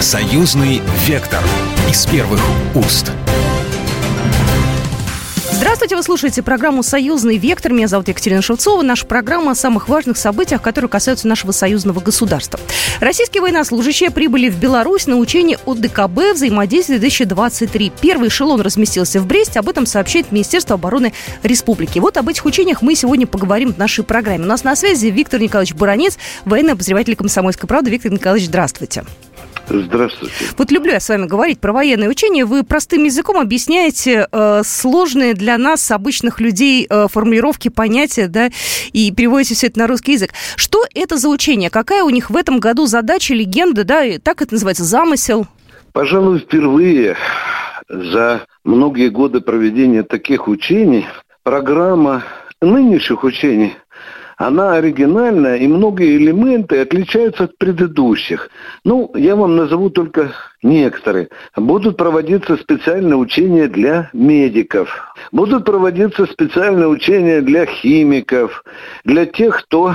Союзный вектор из первых уст. Здравствуйте, вы слушаете программу «Союзный вектор». Меня зовут Екатерина Шевцова. Наша программа о самых важных событиях, которые касаются нашего союзного государства. Российские военнослужащие прибыли в Беларусь на учение ОДКБ «Взаимодействие-2023». Первый эшелон разместился в Бресте. Об этом сообщает Министерство обороны Республики. Вот об этих учениях мы сегодня поговорим в нашей программе. У нас на связи Виктор Николаевич Баранец, военный обозреватель «Комсомольской правды». Виктор Николаевич, здравствуйте. Здравствуйте. Вот люблю я с вами говорить про военные учения. Вы простым языком объясняете э, сложные для нас, обычных людей, э, формулировки, понятия, да, и переводите все это на русский язык. Что это за учение? Какая у них в этом году задача, легенда, да, и так это называется, замысел? Пожалуй, впервые за многие годы проведения таких учений программа нынешних учений – она оригинальная, и многие элементы отличаются от предыдущих. Ну, я вам назову только некоторые. Будут проводиться специальные учения для медиков. Будут проводиться специальные учения для химиков, для тех, кто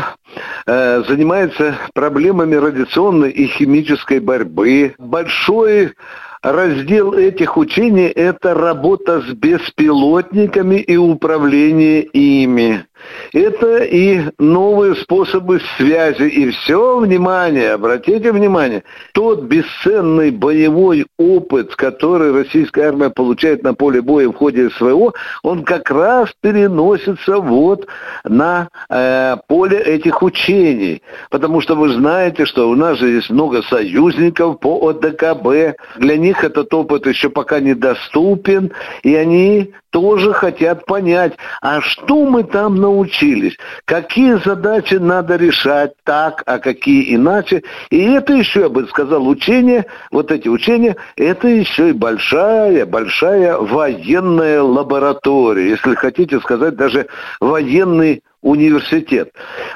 э, занимается проблемами радиационной и химической борьбы. Большой раздел этих учений – это работа с беспилотниками и управление ими. Это и новые способы связи. И все, внимание, обратите внимание, тот бесценный боевой опыт, который российская армия получает на поле боя в ходе СВО, он как раз переносится вот на э, поле этих учений. Потому что вы знаете, что у нас же есть много союзников по ОДКБ. Для них этот опыт еще пока недоступен, и они тоже хотят понять, а что мы там научились, какие задачи надо решать так, а какие иначе. И это еще, я бы сказал, учение, вот эти учения, это еще и большая, большая военная лаборатория, если хотите сказать, даже военный университет.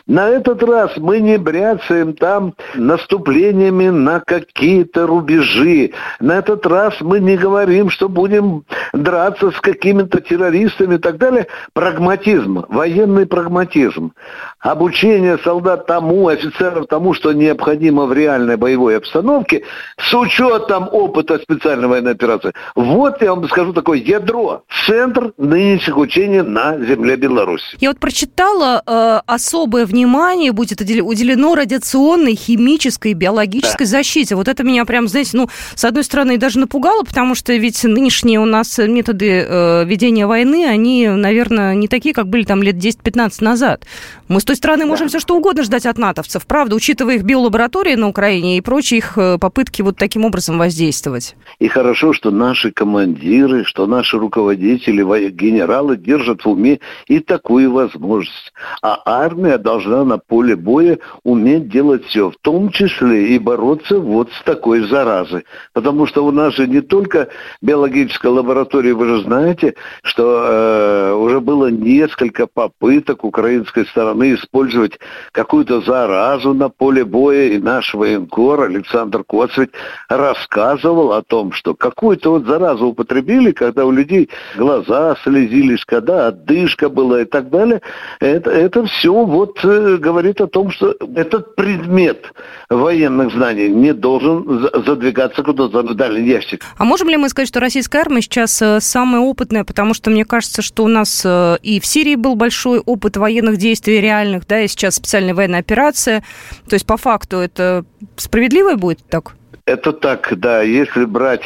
На этот раз мы не бряцаем там наступлениями на какие-то рубежи. На этот раз мы не говорим, что будем драться с какими-то террористами и так далее. Прагматизм, военный прагматизм. Обучение солдат тому, офицеров тому, что необходимо в реальной боевой обстановке, с учетом опыта специальной военной операции. Вот я вам скажу такое ядро, центр нынешних учений на земле Беларуси. Я вот прочитал сначала э, особое внимание будет уделено радиационной, химической, биологической да. защите. Вот это меня прям, знаете, ну, с одной стороны, даже напугало, потому что ведь нынешние у нас методы э, ведения войны, они, наверное, не такие, как были там лет 10-15 назад. Мы с той стороны да. можем все что угодно ждать от натовцев, правда, учитывая их биолаборатории на Украине и прочие их э, попытки вот таким образом воздействовать. И хорошо, что наши командиры, что наши руководители, генералы держат в уме и такую возможность. А армия должна на поле боя уметь делать все, в том числе и бороться вот с такой заразой. Потому что у нас же не только биологическая лаборатория, вы же знаете, что э, уже было несколько попыток украинской стороны использовать какую-то заразу на поле боя, и наш военкор Александр Коцвить рассказывал о том, что какую-то вот заразу употребили, когда у людей глаза слезились, когда отдышка была и так далее, это, это все вот э, говорит о том, что этот предмет военных знаний не должен задвигаться куда-то в дальний ящик. А можем ли мы сказать, что российская армия сейчас э, самая опытная, потому что мне кажется, что у нас э, и в Сирии был большой опыт военных действий реальных, да, и сейчас специальная военная операция. То есть по факту это справедливо будет так? Это так, да. Если брать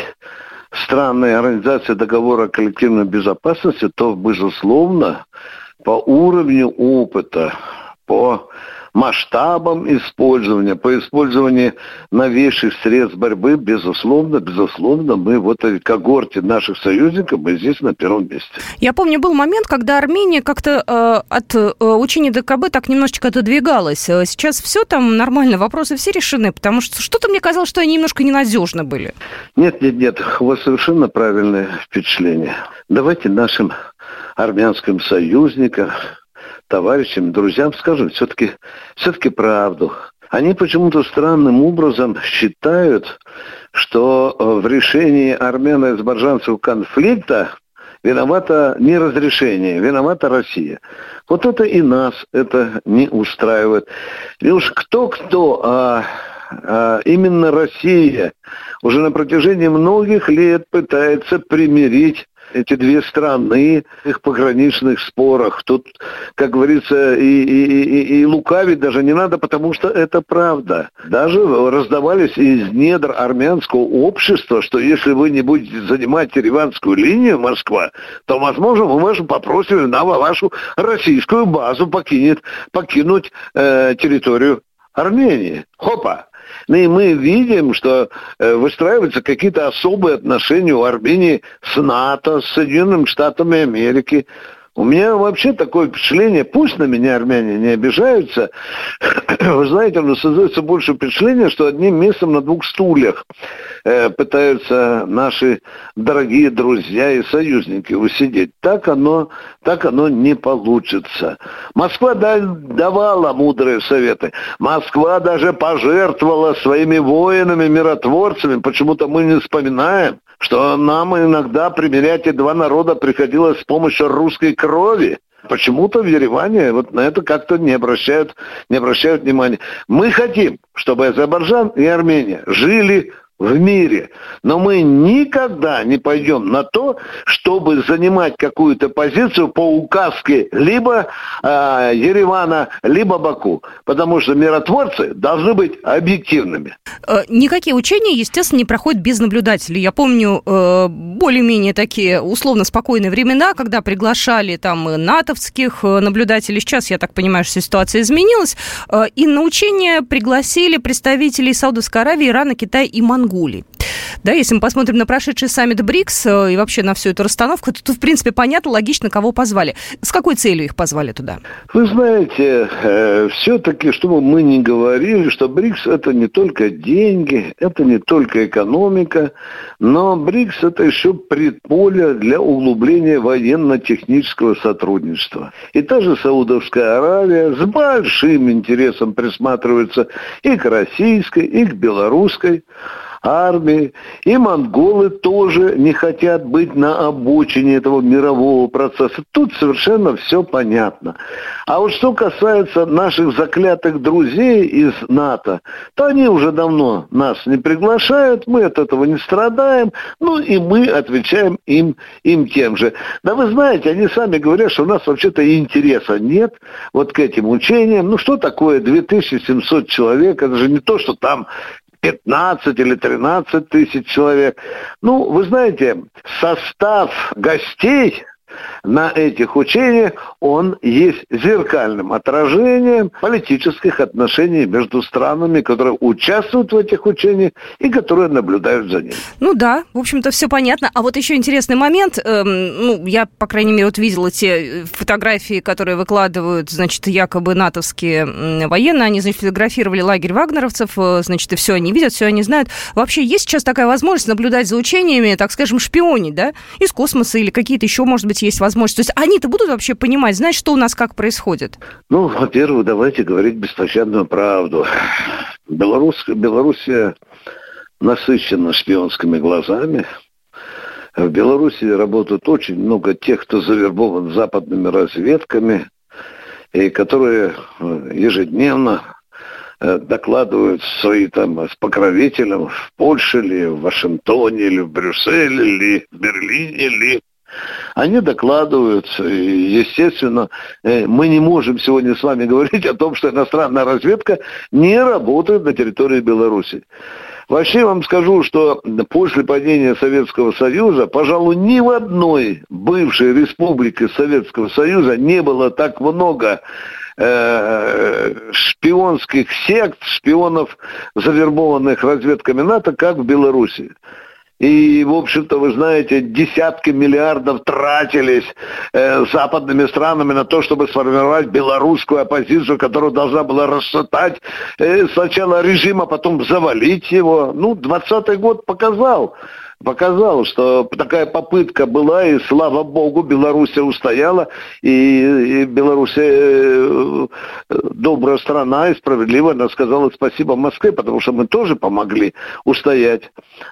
страны Организации договора о коллективной безопасности, то, безусловно, по уровню опыта, по масштабам использования, по использованию новейших средств борьбы, безусловно, безусловно, мы в этой когорте наших союзников, мы здесь на первом месте. Я помню, был момент, когда Армения как-то э, от э, учения ДКБ так немножечко отодвигалась. Э, сейчас все там нормально, вопросы все решены, потому что что-то мне казалось, что они немножко ненадежны были. Нет, нет, нет, у вас совершенно правильное впечатление. Давайте нашим армянским союзникам, товарищам, друзьям скажем все-таки все правду. Они почему-то странным образом считают, что э, в решении армяно-азербайджанского конфликта виновата не разрешение, виновата Россия. Вот это и нас это не устраивает. И уж кто-кто, а а именно Россия уже на протяжении многих лет пытается примирить эти две страны их пограничных спорах. Тут, как говорится, и, и, и, и лукавить даже не надо, потому что это правда. Даже раздавались из недр армянского общества, что если вы не будете занимать Ереванскую линию Москва, то, возможно, мы можем попросим на вашу российскую базу покинет, покинуть э, территорию Армении. Хопа! Ну и мы видим, что э, выстраиваются какие-то особые отношения у Армении с НАТО, с Соединенными Штатами Америки. У меня вообще такое впечатление, пусть на меня армяне не обижаются, вы знаете, но создается больше впечатление, что одним местом на двух стульях э, пытаются наши дорогие друзья и союзники усидеть. Так оно, так оно не получится. Москва да, давала мудрые советы. Москва даже пожертвовала своими воинами, миротворцами. Почему-то мы не вспоминаем что нам иногда примерять эти два народа приходилось с помощью русской крови. Почему-то в Ереване вот на это как-то не обращают, не обращают внимания. Мы хотим, чтобы Азербайджан и Армения жили в мире. Но мы никогда не пойдем на то, чтобы занимать какую-то позицию по указке либо э, Еревана, либо Баку. Потому что миротворцы должны быть объективными. Э, никакие учения, естественно, не проходят без наблюдателей. Я помню э, более-менее такие условно спокойные времена, когда приглашали там натовских э, наблюдателей. Сейчас, я так понимаю, что ситуация изменилась. И на учения пригласили представителей Саудовской Аравии, Ирана, Китая и Монголии. Монголии. Да, если мы посмотрим на прошедший саммит БРИКС э, и вообще на всю эту расстановку, то, то, в принципе, понятно, логично, кого позвали. С какой целью их позвали туда? Вы знаете, э, все-таки, чтобы мы не говорили, что БРИКС – это не только деньги, это не только экономика, но БРИКС – это еще предполе для углубления военно-технического сотрудничества. И та же Саудовская Аравия с большим интересом присматривается и к российской, и к белорусской армии, и монголы тоже не хотят быть на обочине этого мирового процесса. Тут совершенно все понятно. А вот что касается наших заклятых друзей из НАТО, то они уже давно нас не приглашают, мы от этого не страдаем, ну и мы отвечаем им, им тем же. Да вы знаете, они сами говорят, что у нас вообще-то интереса нет вот к этим учениям. Ну что такое 2700 человек? Это же не то, что там 15 или 13 тысяч человек. Ну, вы знаете, состав гостей на этих учениях, он есть зеркальным отражением политических отношений между странами, которые участвуют в этих учениях и которые наблюдают за ними. Ну да, в общем-то, все понятно. А вот еще интересный момент. Эм, ну, я, по крайней мере, вот видела те фотографии, которые выкладывают, значит, якобы натовские военные. Они, значит, фотографировали лагерь вагнеровцев, э, значит, и все они видят, все они знают. Вообще, есть сейчас такая возможность наблюдать за учениями, так скажем, шпионить, да, из космоса или какие-то еще, может быть, есть возможность. То есть они-то будут вообще понимать, знать, что у нас как происходит? Ну, во-первых, давайте говорить беспощадную правду. Белорус, Белоруссия насыщена шпионскими глазами. В Беларуси работают очень много тех, кто завербован западными разведками, и которые э, ежедневно э, докладывают свои там с покровителям в Польше или в Вашингтоне, или в Брюсселе, или в Берлине, или они докладывают, естественно, э, мы не можем сегодня с вами говорить о том, что иностранная разведка не работает на территории Беларуси. Вообще вам скажу, что после падения Советского Союза, пожалуй, ни в одной бывшей республике Советского Союза не было так много э, шпионских сект, шпионов, завербованных разведками НАТО, как в Беларуси. И, в общем-то, вы знаете, десятки миллиардов тратились э, западными странами на то, чтобы сформировать белорусскую оппозицию, которая должна была расшатать э, сначала режим, а потом завалить его. Ну, 20-й год показал, показал, что такая попытка была, и слава богу, Белоруссия устояла, и, и Белоруссия э, добрая страна и справедливо она сказала спасибо Москве, потому что мы тоже помогли устоять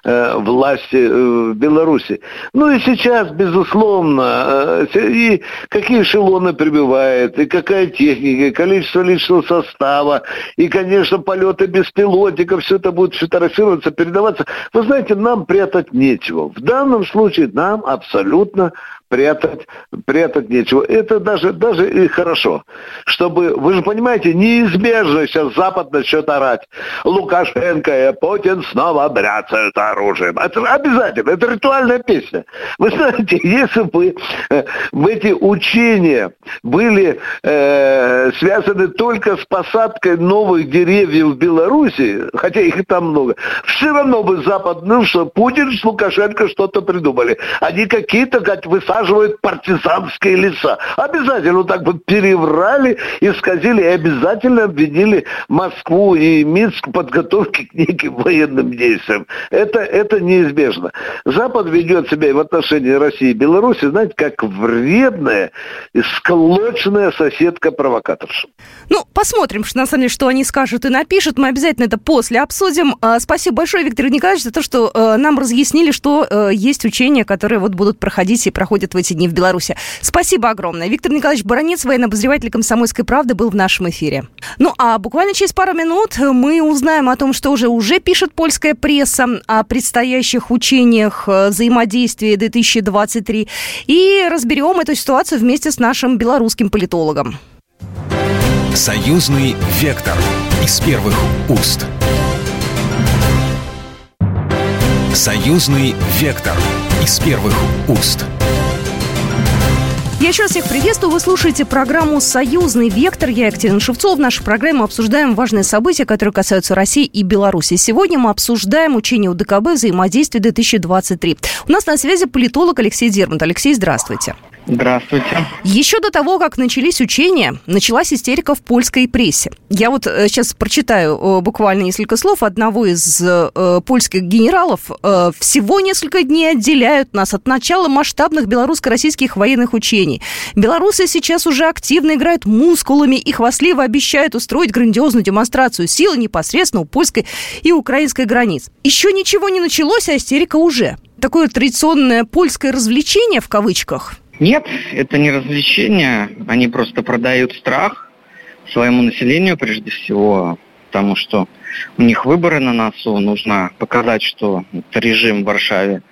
э, власти э, в Беларуси. Ну и сейчас, безусловно, э, и какие эшелоны прибывают, и какая техника, и количество личного состава, и, конечно, полеты беспилотников, все это будет фотографироваться, передаваться. Вы знаете, нам прятать нечего. В данном случае нам абсолютно прятать, прятать нечего. Это даже, даже и хорошо. Чтобы, вы же понимаете, неизбежно сейчас Запад начнет орать. Лукашенко и Путин снова бряцают оружием. Это обязательно, это ритуальная песня. Вы знаете, если бы э, в эти учения были э, связаны только с посадкой новых деревьев в Беларуси, хотя их и там много, все равно бы Запад, ну что, Путин с Лукашенко что-то придумали. Они какие-то, как высаживают высаживают партизанские леса. Обязательно так вот переврали, исказили и обязательно обвинили Москву и Минск в подготовке к неким военным действиям. Это, это неизбежно. Запад ведет себя в отношении России и Беларуси, знаете, как вредная и склочная соседка-провокаторша. Ну, посмотрим, что на самом деле, что они скажут и напишут. Мы обязательно это после обсудим. А, спасибо большое, Виктор Николаевич, за то, что э, нам разъяснили, что э, есть учения, которые вот будут проходить и проходят в эти дни в Беларуси. Спасибо огромное. Виктор Николаевич Баранец, военный обозреватель «Комсомольской правды», был в нашем эфире. Ну, а буквально через пару минут мы узнаем о том, что уже, уже пишет польская пресса о предстоящих учениях э, взаимодействия 2023 и разберем эту ситуацию вместе с нашим белорусским политологом. Союзный вектор из первых уст. Союзный вектор из первых уст. Я еще раз всех приветствую. Вы слушаете программу «Союзный вектор». Я Екатерина Шевцова. В нашей программе обсуждаем важные события, которые касаются России и Беларуси. Сегодня мы обсуждаем учение УДКБ «Взаимодействие-2023». У нас на связи политолог Алексей Дермонт. Алексей, здравствуйте. Здравствуйте. Еще до того, как начались учения, началась истерика в польской прессе. Я вот сейчас э, прочитаю э, буквально несколько слов одного из э, польских генералов. Всего несколько дней отделяют нас от начала масштабных белорусско-российских военных учений. Белорусы сейчас уже активно играют мускулами и хвастливо обещают устроить грандиозную демонстрацию силы непосредственно у польской и украинской границ. Еще ничего не началось, а истерика уже. Такое традиционное польское развлечение в кавычках – нет, это не развлечение, они просто продают страх своему населению прежде всего, потому что у них выборы на носу, нужно показать, что режим в Варшаве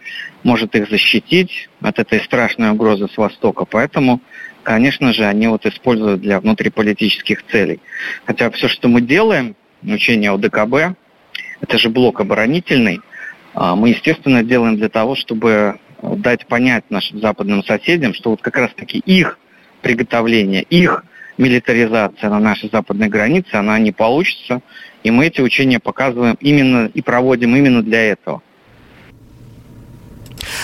может их защитить от этой страшной угрозы с Востока, поэтому, конечно же, они вот используют для внутриполитических целей. Хотя все, что мы делаем, учение ОДКБ, это же блок оборонительный, а, мы, естественно, делаем для того, чтобы дать понять нашим западным соседям, что вот как раз-таки их приготовление, их милитаризация на нашей западной границе, она не получится. И мы эти учения показываем именно и проводим именно для этого.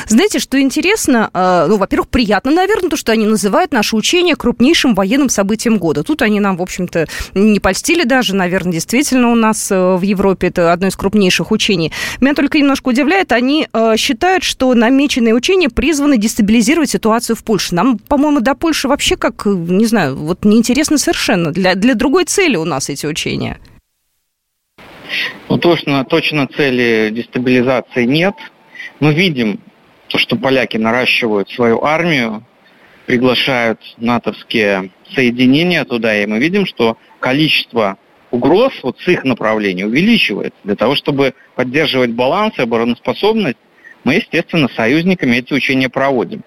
Знаете, что интересно? А, ну, во-первых, приятно, наверное, то, что они называют наше учение крупнейшим военным событием года. Тут они нам, в общем-то, не польстили даже, наверное, действительно у нас э, в Европе это одно из крупнейших учений. Меня только немножко удивляет, они э, считают, что намеченные учения призваны дестабилизировать ситуацию в Польше. Нам, по-моему, до Польши вообще как, не знаю, вот неинтересно совершенно. Для, для другой цели у нас эти учения. Ну, точно, точно цели дестабилизации нет. Мы видим то, что поляки наращивают свою армию, приглашают натовские соединения туда, и мы видим, что количество угроз вот с их направления увеличивается. Для того, чтобы поддерживать баланс и обороноспособность, мы, естественно, союзниками эти учения проводим.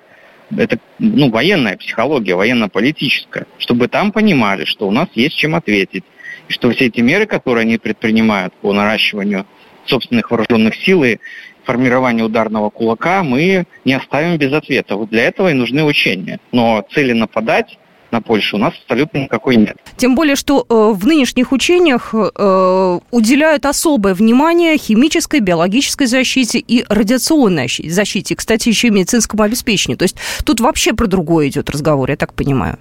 Это ну, военная психология, военно-политическая, чтобы там понимали, что у нас есть чем ответить, и что все эти меры, которые они предпринимают по наращиванию собственных вооруженных сил и формирования ударного кулака мы не оставим без ответа. Вот для этого и нужны учения. Но цели нападать на Польшу у нас абсолютно никакой нет. Тем более, что э, в нынешних учениях э, уделяют особое внимание химической, биологической защите и радиационной защите. Кстати, еще и медицинскому обеспечению. То есть тут вообще про другое идет разговор, я так понимаю.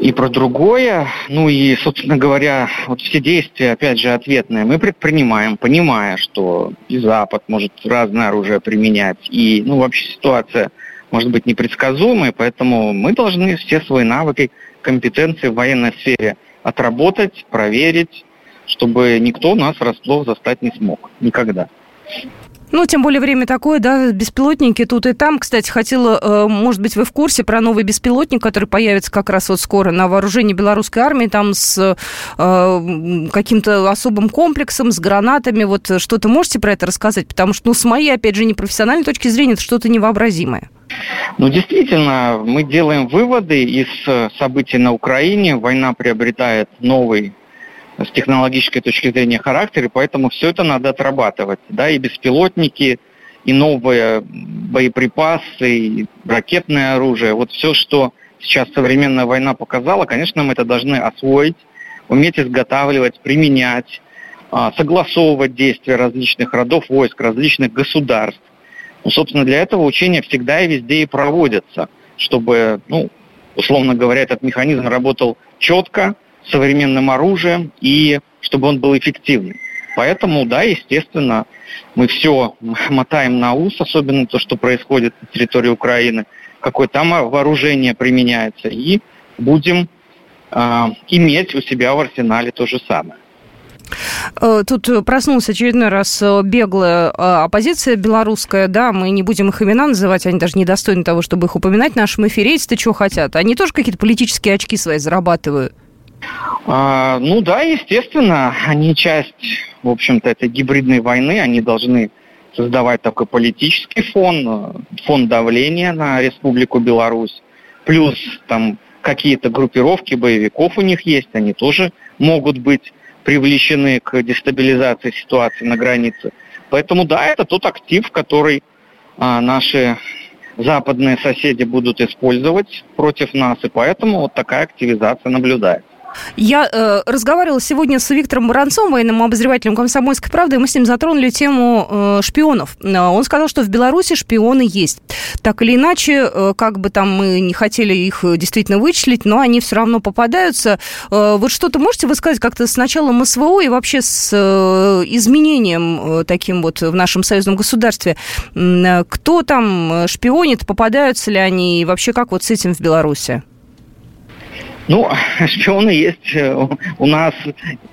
И про другое, ну и, собственно говоря, вот все действия, опять же, ответные, мы предпринимаем, понимая, что и Запад может разное оружие применять, и, ну, вообще ситуация может быть непредсказуемой, поэтому мы должны все свои навыки компетенции в военной сфере отработать, проверить, чтобы никто нас врасплох застать не смог. Никогда. Ну, тем более время такое, да, беспилотники тут и там. Кстати, хотела, э, может быть, вы в курсе про новый беспилотник, который появится как раз вот скоро на вооружении белорусской армии, там с э, каким-то особым комплексом, с гранатами. Вот что-то можете про это рассказать? Потому что, ну, с моей, опять же, непрофессиональной точки зрения, это что-то невообразимое. Ну, действительно, мы делаем выводы из э, событий на Украине. Война приобретает новый с технологической точки зрения характер, и поэтому все это надо отрабатывать. Да, и беспилотники, и новые боеприпасы, и ракетное оружие. Вот все, что сейчас современная война показала, конечно, мы это должны освоить, уметь изготавливать, применять, а, согласовывать действия различных родов войск, различных государств. Ну, собственно, для этого учения всегда и везде и проводятся, чтобы, ну, условно говоря, этот механизм работал четко, современным оружием и чтобы он был эффективным. Поэтому, да, естественно, мы все мотаем на ус, особенно то, что происходит на территории Украины, какое там вооружение применяется, и будем э, иметь у себя в арсенале то же самое. Э, тут проснулась очередной раз э, беглая э, оппозиция белорусская, да, мы не будем их имена называть, они даже недостойны того, чтобы их упоминать в нашем эфире. Эти-то что хотят? Они тоже какие-то политические очки свои зарабатывают? А, ну да, естественно, они часть, в общем-то, этой гибридной войны, они должны создавать такой политический фон, фон давления на Республику Беларусь, плюс там какие-то группировки боевиков у них есть, они тоже могут быть привлечены к дестабилизации ситуации на границе. Поэтому да, это тот актив, который а, наши западные соседи будут использовать против нас, и поэтому вот такая активизация наблюдается. Я э, разговаривала сегодня с Виктором Баранцом, военным обозревателем «Комсомольской правды», и мы с ним затронули тему э, шпионов. Э, он сказал, что в Беларуси шпионы есть. Так или иначе, э, как бы там мы не хотели их действительно вычислить, но они все равно попадаются. Э, вот что-то можете вы сказать как-то с началом СВО и вообще с э, изменением э, таким вот в нашем союзном государстве? Э, кто там шпионит, попадаются ли они, и вообще как вот с этим в Беларуси? Ну, шпионы есть э, у нас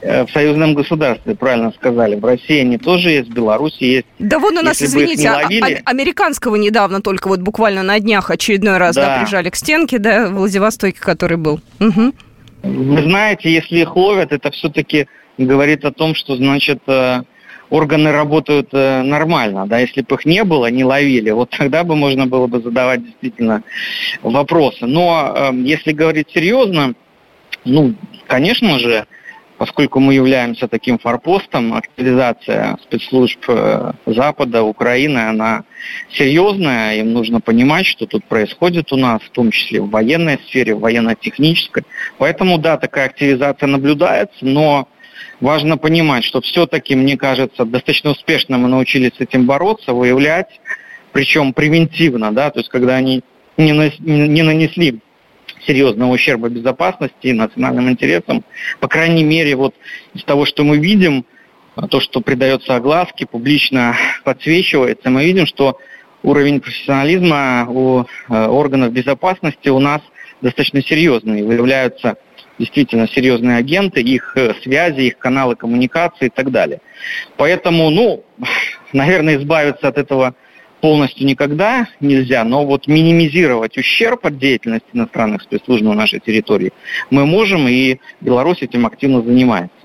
э, в союзном государстве, правильно сказали. В России они тоже есть, в Беларуси есть. Да вон у нас, Если извините, а, ловили... а, американского недавно только вот буквально на днях очередной раз да. Да, прижали к стенке, да, в Владивостоке, который был. Угу. Вы знаете, если их ловят, это все-таки говорит о том, что, значит, э, органы работают э, нормально, да, если бы их не было, не ловили, вот тогда бы можно было бы задавать действительно вопросы. Но э, если говорить серьезно, ну, конечно же, поскольку мы являемся таким форпостом, активизация спецслужб э, Запада, Украины, она серьезная, им нужно понимать, что тут происходит у нас, в том числе в военной сфере, в военно-технической. Поэтому, да, такая активизация наблюдается, но важно понимать, что все-таки, мне кажется, достаточно успешно мы научились с этим бороться, выявлять, причем превентивно, да, то есть когда они не, не нанесли серьезного ущерба безопасности и национальным интересам. По крайней мере, вот из того, что мы видим, то, что придается огласке, публично подсвечивается, мы видим, что уровень профессионализма у э, органов безопасности у нас достаточно серьезный. Выявляются действительно серьезные агенты, их э, связи, их каналы коммуникации и так далее. Поэтому, ну, наверное, избавиться от этого полностью никогда нельзя, но вот минимизировать ущерб от деятельности иностранных спецслужб на нашей территории мы можем, и Беларусь этим активно занимается.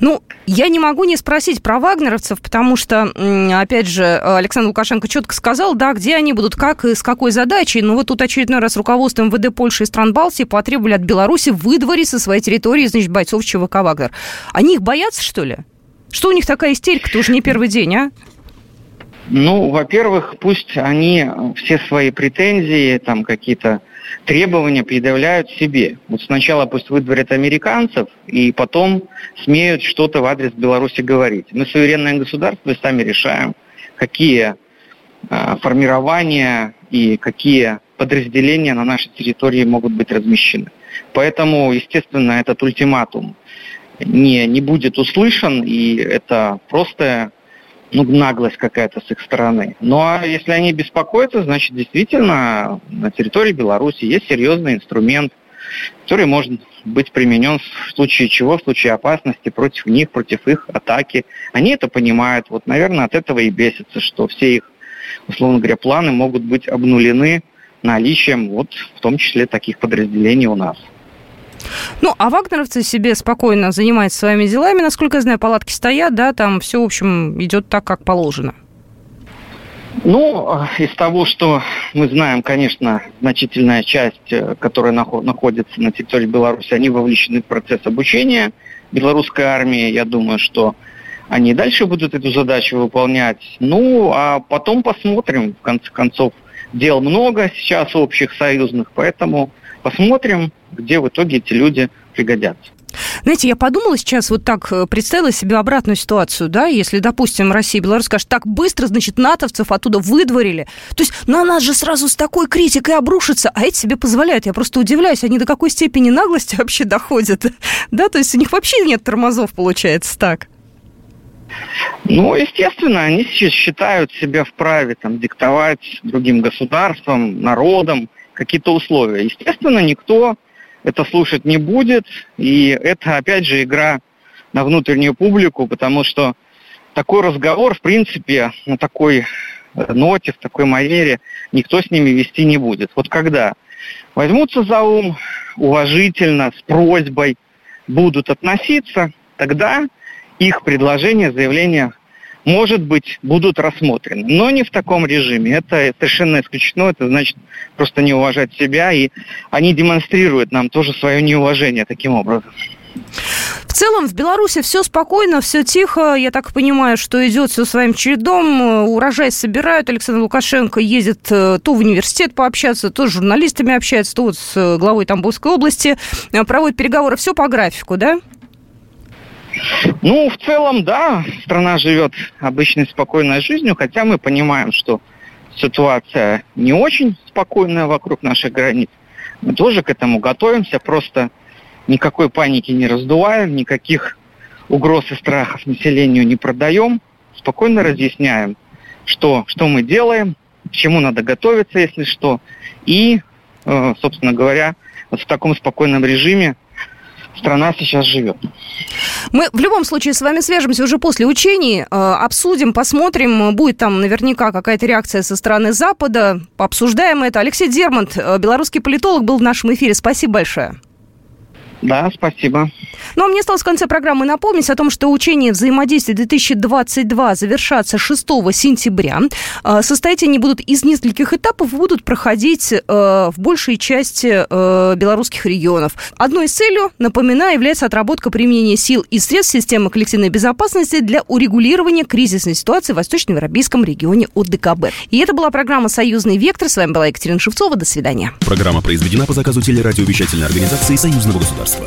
Ну, я не могу не спросить про вагнеровцев, потому что, опять же, Александр Лукашенко четко сказал, да, где они будут, как и с какой задачей. Но вот тут очередной раз руководство МВД Польши и стран Балтии потребовали от Беларуси выдворить со своей территории, значит, бойцов ЧВК «Вагнер». Они их боятся, что ли? Что у них такая истерика? Это уже не первый день, а? Ну, во-первых, пусть они все свои претензии, там какие-то требования предъявляют себе. Вот сначала пусть выдворят американцев, и потом смеют что-то в адрес Беларуси говорить. Мы суверенное государство и сами решаем, какие э, формирования и какие подразделения на нашей территории могут быть размещены. Поэтому, естественно, этот ультиматум не, не будет услышан, и это просто ну, наглость какая-то с их стороны. Ну а если они беспокоятся, значит, действительно на территории Беларуси есть серьезный инструмент, который может быть применен в случае чего, в случае опасности против них, против их атаки. Они это понимают. Вот, наверное, от этого и бесятся, что все их, условно говоря, планы могут быть обнулены наличием, вот, в том числе, таких подразделений у нас. Ну, а вагнеровцы себе спокойно занимаются своими делами. Насколько я знаю, палатки стоят, да, там все, в общем, идет так, как положено. Ну, из того, что мы знаем, конечно, значительная часть, э, которая находится на территории Беларуси, они вовлечены в процесс обучения белорусской армии. Я думаю, что они дальше будут эту задачу выполнять. Ну, а потом посмотрим, в конце концов. Дел много сейчас общих союзных, поэтому посмотрим, где в итоге эти люди пригодятся. Знаете, я подумала сейчас, вот так э, представила себе обратную ситуацию, да, если, допустим, Россия и Беларусь скажут, так быстро, значит, натовцев оттуда выдворили. То есть на нас же сразу с такой критикой обрушится, а эти себе позволяют. Я просто удивляюсь, они до какой степени наглости вообще доходят, да, то есть у них вообще нет тормозов, получается, так. Ну, естественно, они считают себя вправе там, диктовать другим государствам, народам, какие-то условия. Естественно, никто это слушать не будет, и это, опять же, игра на внутреннюю публику, потому что такой разговор, в принципе, на такой э, ноте, в такой манере никто с ними вести не будет. Вот когда возьмутся за ум, уважительно, с просьбой будут относиться, тогда их предложения, заявления может быть, будут рассмотрены. Но не в таком режиме. Это совершенно исключено. Это значит просто не уважать себя. И они демонстрируют нам тоже свое неуважение таким образом. В целом в Беларуси все спокойно, все тихо. Я так понимаю, что идет все своим чередом. Урожай собирают. Александр Лукашенко ездит э, то в университет пообщаться, то с журналистами общается, то вот с главой Тамбовской области. Э, проводит переговоры. Все по графику, да? Ну, в целом, да, страна живет обычной спокойной жизнью, хотя мы понимаем, что ситуация не очень спокойная вокруг наших границ. Мы тоже к этому готовимся, просто никакой паники не раздуваем, никаких угроз и страхов населению не продаем, спокойно разъясняем, что, что мы делаем, к чему надо готовиться, если что. И, э, собственно говоря, вот в таком спокойном режиме страна сейчас живет. Мы в любом случае с вами свяжемся уже после учений, э, обсудим, посмотрим, будет там наверняка какая-то реакция со стороны Запада, пообсуждаем это. Алексей Дермонт, э, белорусский политолог, был в нашем эфире. Спасибо большое. Да, спасибо. Ну, а мне осталось в конце программы напомнить о том, что учения взаимодействия 2022 завершатся 6 сентября. А, состоять они будут из нескольких этапов, будут проходить э, в большей части э, белорусских регионов. Одной из целей, напоминаю, является отработка применения сил и средств системы коллективной безопасности для урегулирования кризисной ситуации в Восточно-Европейском регионе ОДКБ. И это была программа «Союзный вектор». С вами была Екатерина Шевцова. До свидания. Программа произведена по заказу телерадиовещательной организации Союзного государства.